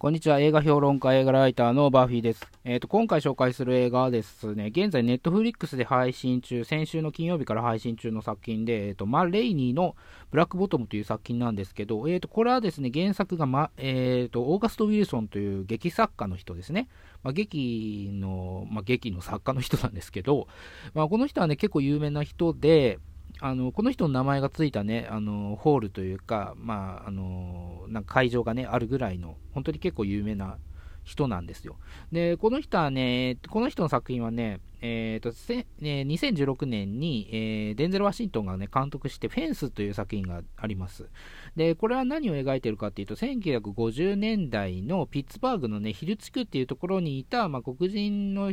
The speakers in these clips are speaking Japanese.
こんにちは。映画評論家、映画ライターのバーフィーです。えっ、ー、と、今回紹介する映画はですね、現在ネットフリックスで配信中、先週の金曜日から配信中の作品で、えっ、ー、と、マ・レイニーのブラックボトムという作品なんですけど、えっ、ー、と、これはですね、原作が、ま、えっ、と、オーガスト・ウィルソンという劇作家の人ですね。まあ、劇の、まあ、劇の作家の人なんですけど、まあ、この人はね、結構有名な人で、あのこの人の名前がついたね、あのホールというか、まあ、あのなんか会場がね、あるぐらいの、本当に結構有名な人なんですよ。で、この人はね、この人の作品はね、えーとせ2016年に、えー、デンゼル・ワシントンが、ね、監督して、フェンスという作品があります。で、これは何を描いているかというと、1950年代のピッツバーグの、ね、ヒル地区っていうところにいた、まあ、黒人の、え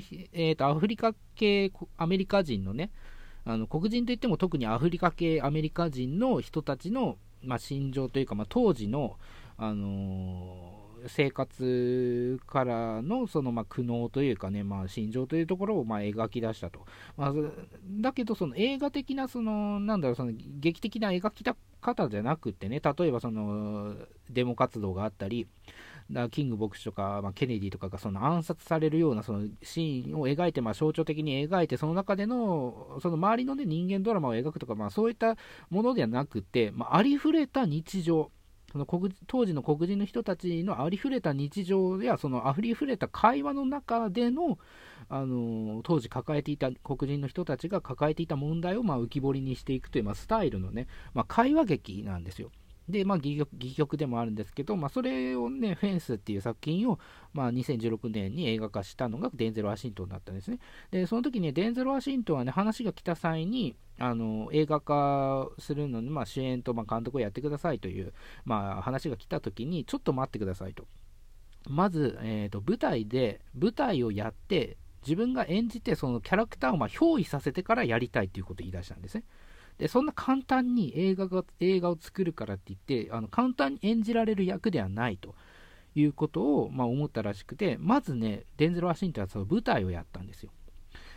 ーとアフリカ系アメリカ人のね、あの黒人といっても特にアフリカ系アメリカ人の人たちの、まあ、心情というか、まあ、当時の、あのー、生活からのその、まあ、苦悩というかね、まあ、心情というところを、まあ、描き出したと。まあ、だけど、その映画的な、その、なんだろう、その劇的な描き方じゃなくてね、例えばそのデモ活動があったり、だキング牧師とか、まあ、ケネディとかがその暗殺されるようなそのシーンを描いて、まあ、象徴的に描いて、その中でのその周りの、ね、人間ドラマを描くとか、まあ、そういったものではなくて、まあ、ありふれた日常、その黒当時の黒人の人たちのありふれた日常やそのありふれた会話の中でのあの当時抱えていた黒人の人たちが抱えていた問題をまあ浮き彫りにしていくという、まあ、スタイルのね、まあ、会話劇なんですよ。で、まあ、戯曲戯曲でもあるんですけど、まあ、それをね、フェンスっていう作品を、まあ、2016年に映画化したのがデンゼル・ワシントンだったんですね。で、その時に、ね、デンゼル・ワシントンはね、話が来た際に、あの映画化するのに、まあ、主演とま監督をやってくださいという、まあ、話が来た時に、ちょっと待ってくださいと。まず、えーと、舞台で、舞台をやって、自分が演じて、そのキャラクターをま憑依させてからやりたいということを言い出したんですね。でそんな簡単に映画が映画を作るからって言ってあの簡単に演じられる役ではないということを、まあ、思ったらしくてまずねデンゼル・ワシントンはその舞台をやったんですよ。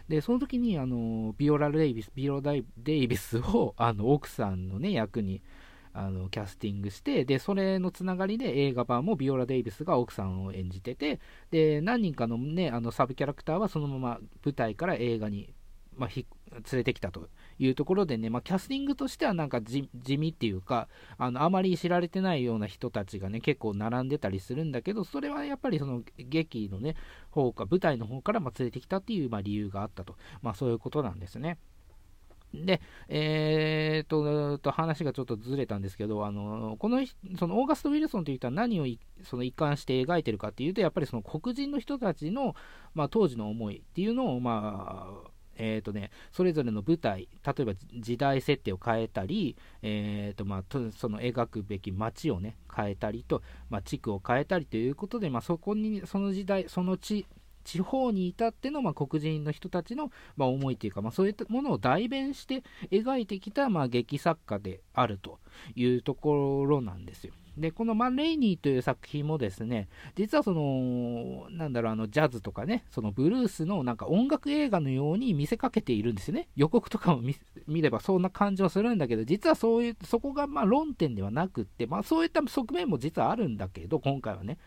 でその時にあのビオラ・デイビスビオラ・デイビスを あの奥さんの、ね、役にあのキャスティングしてでそれのつながりで映画版もビオラ・デイビスが奥さんを演じててで何人かの,、ね、あのサブキャラクターはそのまま舞台から映画に、まあ、連れてきたというところでね、まあ、キャスティングとしてはなんか地味っていうかあのあまり知られてないような人たちがね結構並んでたりするんだけどそれはやっぱりその劇のね方か舞台の方からま連れてきたっていうま理由があったと、まあ、そういうことなんですね。で、えーと、と話がちょっとずれたんですけど、あのこのそのオーガスト・ウィルソンという人は何をその一貫して描いてるかっていうと、やっぱりその黒人の人たちの、まあ、当時の思いっていうのを、まあ、えーとね、それぞれの舞台、例えば時代設定を変えたり、えーとまあ、その描くべき街を、ね、変えたりと、まあ、地区を変えたりということで、まあ、そこに、その時代、その地、地方に至っての、まあ、黒人の人たちの、まあ、思いというか、まあ、そういったものを代弁して描いてきた、まあ、劇作家であるというところなんですよ。で、このマン・レイニーという作品もですね、実はその、なんだろう、あの、ジャズとかね、そのブルースのなんか音楽映画のように見せかけているんですよね。予告とかも見ればそんな感じはするんだけど、実はそういう、そこがまあ論点ではなくって、まあそういった側面も実はあるんだけど、今回はね。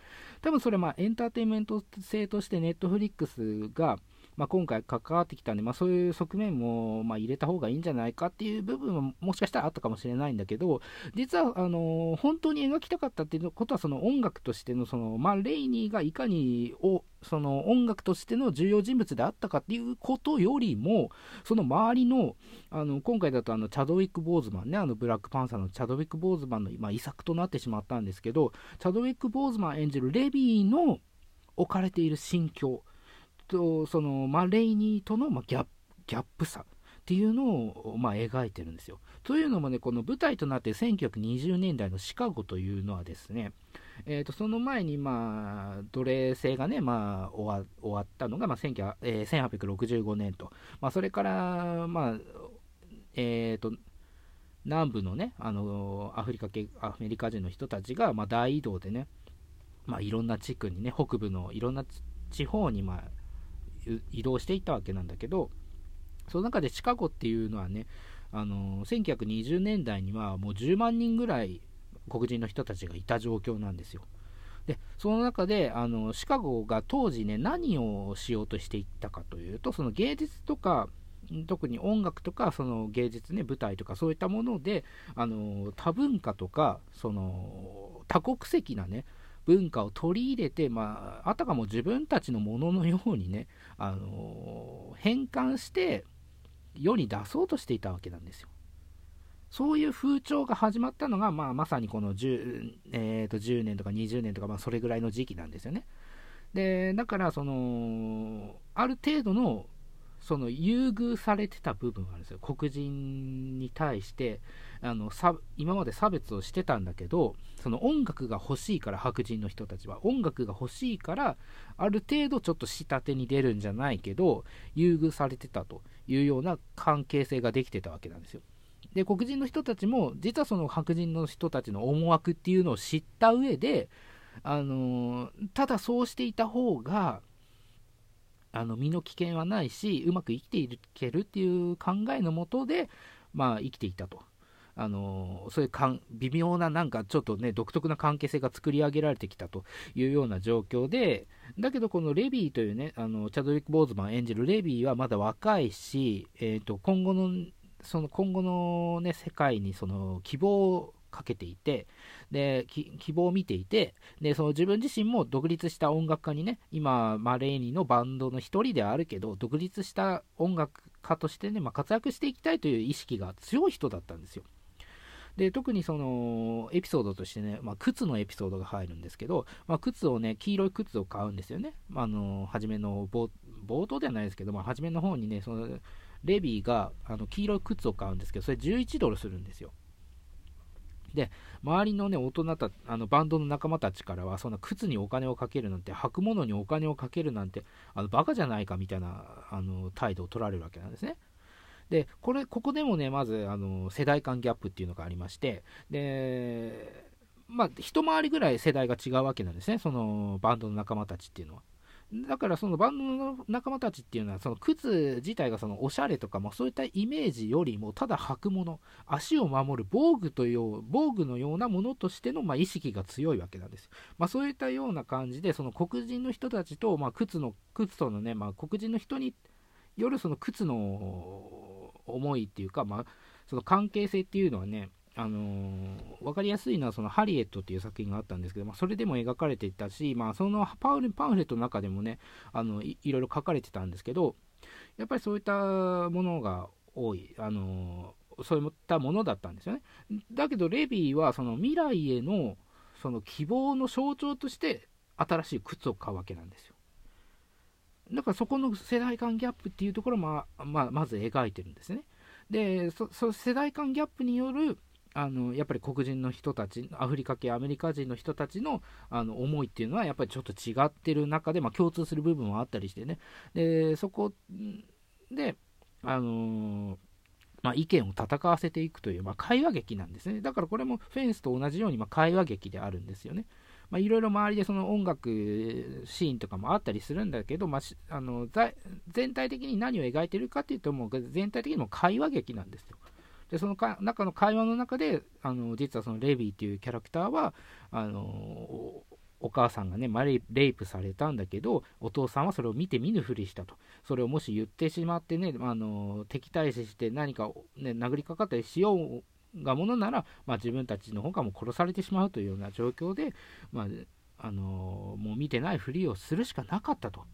多分それまあエンターテインメント性としてネットフリックスが、まあ、今回関わってきたんで、まあ、そういう側面もま入れた方がいいんじゃないかっていう部分ももしかしたらあったかもしれないんだけど、実はあの本当に描きたかったっていうことは、その音楽としてのその、まあ、レイニーがいかにをその音楽としての重要人物であったかっていうことよりも、その周りの、あの今回だとあのチャドウィック・ボーズマンね、あのブラックパンサーのチャドウィック・ボーズマンの、まあ、遺作となってしまったんですけど、チャドウィック・ボーズマン演じるレビーの置かれている心境、とその、まあ、レイニーとの、ギャップさっていうのを、まあ、描いてるんですよ。というのもね、この舞台となって1920年代のシカゴというのはですね、えー、とその前に、まあ、奴隷制がね、まあ、終わったのが、まあえー、1865年と、まあ、それから、まあえーと、南部のね、あのアフリカ系、アメリカ人の人たちが、まあ、大移動でね、まあ、いろんな地区にね、北部のいろんな地方に、まあ、移動していったわけなんだけど、その中でシカゴっていうのはね、あの1920年代にはもう10万人ぐらい黒人の人たちがいた状況なんですよ。でその中であのシカゴが当時ね何をしようとしていったかというとその芸術とか特に音楽とかその芸術ね舞台とかそういったものであの多文化とかその多国籍なね文化を取り入れて、まあ、あたかも自分たちのもののようにね、あの変換して世に出そうとしていたわけなんですよ。そういう風潮が始まったのが、まあ、まさにこの 10,、えー、と10年とか20年とか、まあ、それぐらいの時期なんですよね。でだからそのある程度のその優遇されてた部分があるんですよ。黒人に対してあの今まで差別をしてたんだけどその音楽が欲しいから白人の人たちは。音楽が欲しいからある程度ちょっと下手に出るんじゃないけど優遇されてたというような関係性ができてたわけなんですよ。で黒人の人たちも実はその白人の人たちの思惑っていうのを知った上であのただそうしていた方があの身の危険はないしうまく生きていけるっていう考えのもとで、まあ、生きていたと。あのそういうかん微妙ななんかちょっとね独特な関係性が作り上げられてきたというような状況でだけどこのレビーというねあのチャドウィック・ボーズマン演じるレビーはまだ若いし、えーと、今後のその今後の、ね、世界にその希望をかけていてで希望を見ていてでその自分自身も独立した音楽家にね今マレーニのバンドの一人ではあるけど独立した音楽家としてね、まあ、活躍していきたいという意識が強い人だったんですよ。で特にそのエピソードとしてね、まあ、靴のエピソードが入るんですけど、まあ、靴をね黄色い靴を買うんですよね、まあ、あの初めの冒頭ではないですけど、まあ、初めの方にねそのレビーがあの黄色い靴を買うんですけどそれ11ドルするんですよで、周りのね、大人た、あのバンドの仲間たちからは、そんな靴にお金をかけるなんて、履くものにお金をかけるなんて、あのバカじゃないかみたいなあの態度を取られるわけなんですね。で、これ、ここでもね、まず、あの世代間ギャップっていうのがありまして、で、まあ、一回りぐらい世代が違うわけなんですね、そのバンドの仲間たちっていうのは。だからそのバンドの仲間たちっていうのはその靴自体がそのおしゃれとか、まあ、そういったイメージよりもただ履くもの足を守る防具という防具のようなものとしてのまあ意識が強いわけなんですよ、まあ、そういったような感じでその黒人の人たちと、まあ、靴の靴とのね、まあ、黒人の人によるその靴の思いっていうか、まあ、その関係性っていうのはねあのー、分かりやすいのはそのハリエットっていう作品があったんですけど、まあ、それでも描かれていたし、まあ、そのパウパンフレットの中でもねあのいいろいろ書かれてたんですけどやっぱりそういったものが多い、あのー、そういったものだったんですよね。だけどレビーはその未来へのその希望の象徴として新しい靴を買うわけなんですよ。だからそこの世代間ギャップっていうところも、まあ、まず描いてるんですね。でそそ世代間ギャップによるあのやっぱり黒人の人たち、アフリカ系アメリカ人の人たちのあの思いっていうのは、やっぱりちょっと違ってる中で、まあ、共通する部分はあったりしてね、でそこで、あのー、まあ、意見を戦わせていくという、まあ、会話劇なんですね。だからこれもフェンスと同じように、ま会話劇であるんですよね。まあいろいろ周りでその音楽シーンとかもあったりするんだけど、まあ、あの全体的に何を描いてるかっていうと、もう全体的にも会話劇なんですよ。でそのか中の会話の中であの実はそのレビーっていうキャラクターはあのお母さんがね、マレレイプされたんだけど、お父さんはそれを見て見ぬふりしたと。それをもし言ってしまってね、あの敵対視して何か、ね、殴りかかったりしようがものなら、まあ、自分たちの方がもう殺されてしまうというような状況で、まあ、あのもう見てないふりをするしかなかったと。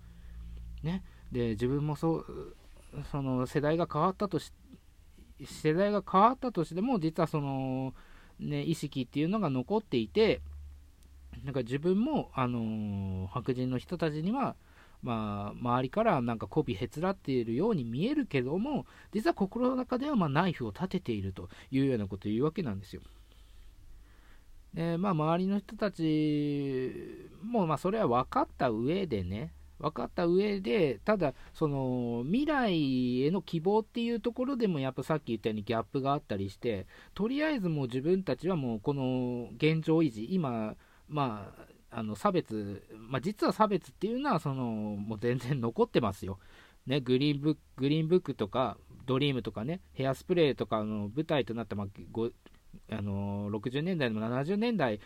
ね、で自分もそうその世代が変わったとし世代が変わったとしても実はその、ね、意識っていうのが残っていてなんか自分も、あのー、白人の人たちには、まあ、周りからなんか媚びへつらっているように見えるけども実は心の中ではまナイフを立てているというようなことを言うわけなんですよ。でまあ、周りの人たちも、まあ、それは分かった上でね、分かった上で、ただ、その未来への希望っていうところでも、やっぱさっき言ったようにギャップがあったりして、とりあえずもう自分たちはもうこの現状維持、今、まあ、あの差別、まあ、実は差別っていうのはそのもう全然残ってますよ。ね、グリーンブックグリーンブックとか、ドリームとかね、ヘアスプレーとかの舞台となった、まあ、あの60年代でも70年代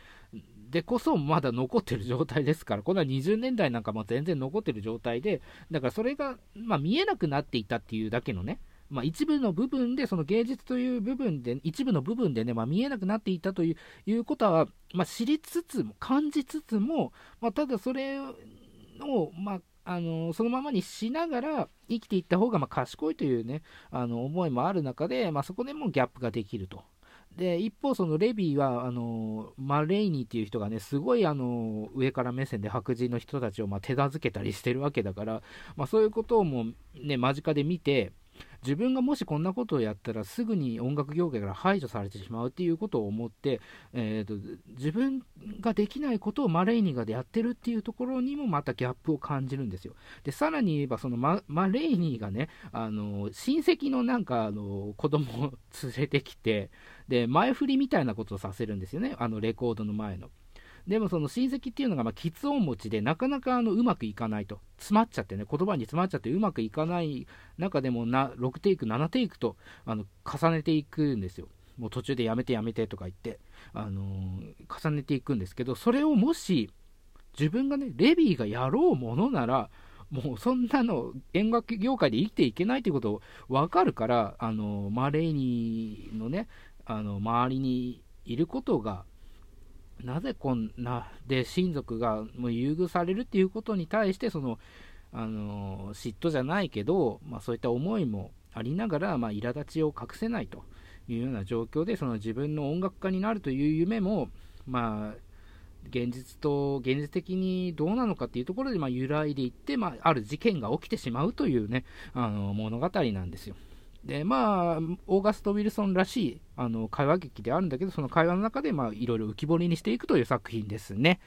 でこそまだ残ってる状態ですから、この20年代なんかも全然残ってる状態で、だからそれが、まあ、見えなくなっていたっていうだけのね、まあ、一部の部分で、その芸術という部分で、一部の部分でね、まあ、見えなくなっていたといういうことは、まあ、知りつつも、感じつつも、まあ、ただそれを、まあ、あのそのままにしながら生きていった方がま賢いというね、あの思いもある中で、まあ、そこでもギャップができると。で一方、そのレビーはあのマレイニーっていう人がねすごいあの上から目線で白人の人たちをま手助けたりしてるわけだから、まあ、そういうことをもう、ね、間近で見て、自分がもしこんなことをやったらすぐに音楽業界から排除されてしまうっていうことを思って、えーと、自分ができないことをマレーニーがやってるっていうところにもまたギャップを感じるんですよ。でさらに言えばそのママレーニーがねあの親戚のなんかあの子供を連れてきてで前振りみたいなことをさせるんですよねあのレコードの前の。でもその親戚っていうのがまあ喫音持ちでなかなかあのうまくいかないと。詰まっちゃってね言葉に詰まっちゃってうまくいかない中でもな6テイク7テイクとあの重ねていくんですよ。もう途中でやめてやめてとか言って、あのー、重ねていくんですけどそれをもし自分がねレビーがやろうものならもうそんなの音楽業界で生きていけないということ分かるから、あのマレーニのねあの周りにいることがなぜこんなで親族がもう優遇されるっていうことに対してそのあの嫉妬じゃないけど、まあ、そういった思いもありながら、まあ、苛立ちを隠せないというような状況でその自分の音楽家になるという夢も、まあ、現実と現実的にどうなのかっていうところで、まあ、揺らいでいって、まあ、ある事件が起きてしまうというねあの物語なんですよ。でまあ、オーガスト・ウィルソンらしいあの会話劇であるんだけど、その会話の中でいろいろ浮き彫りにしていくという作品ですね。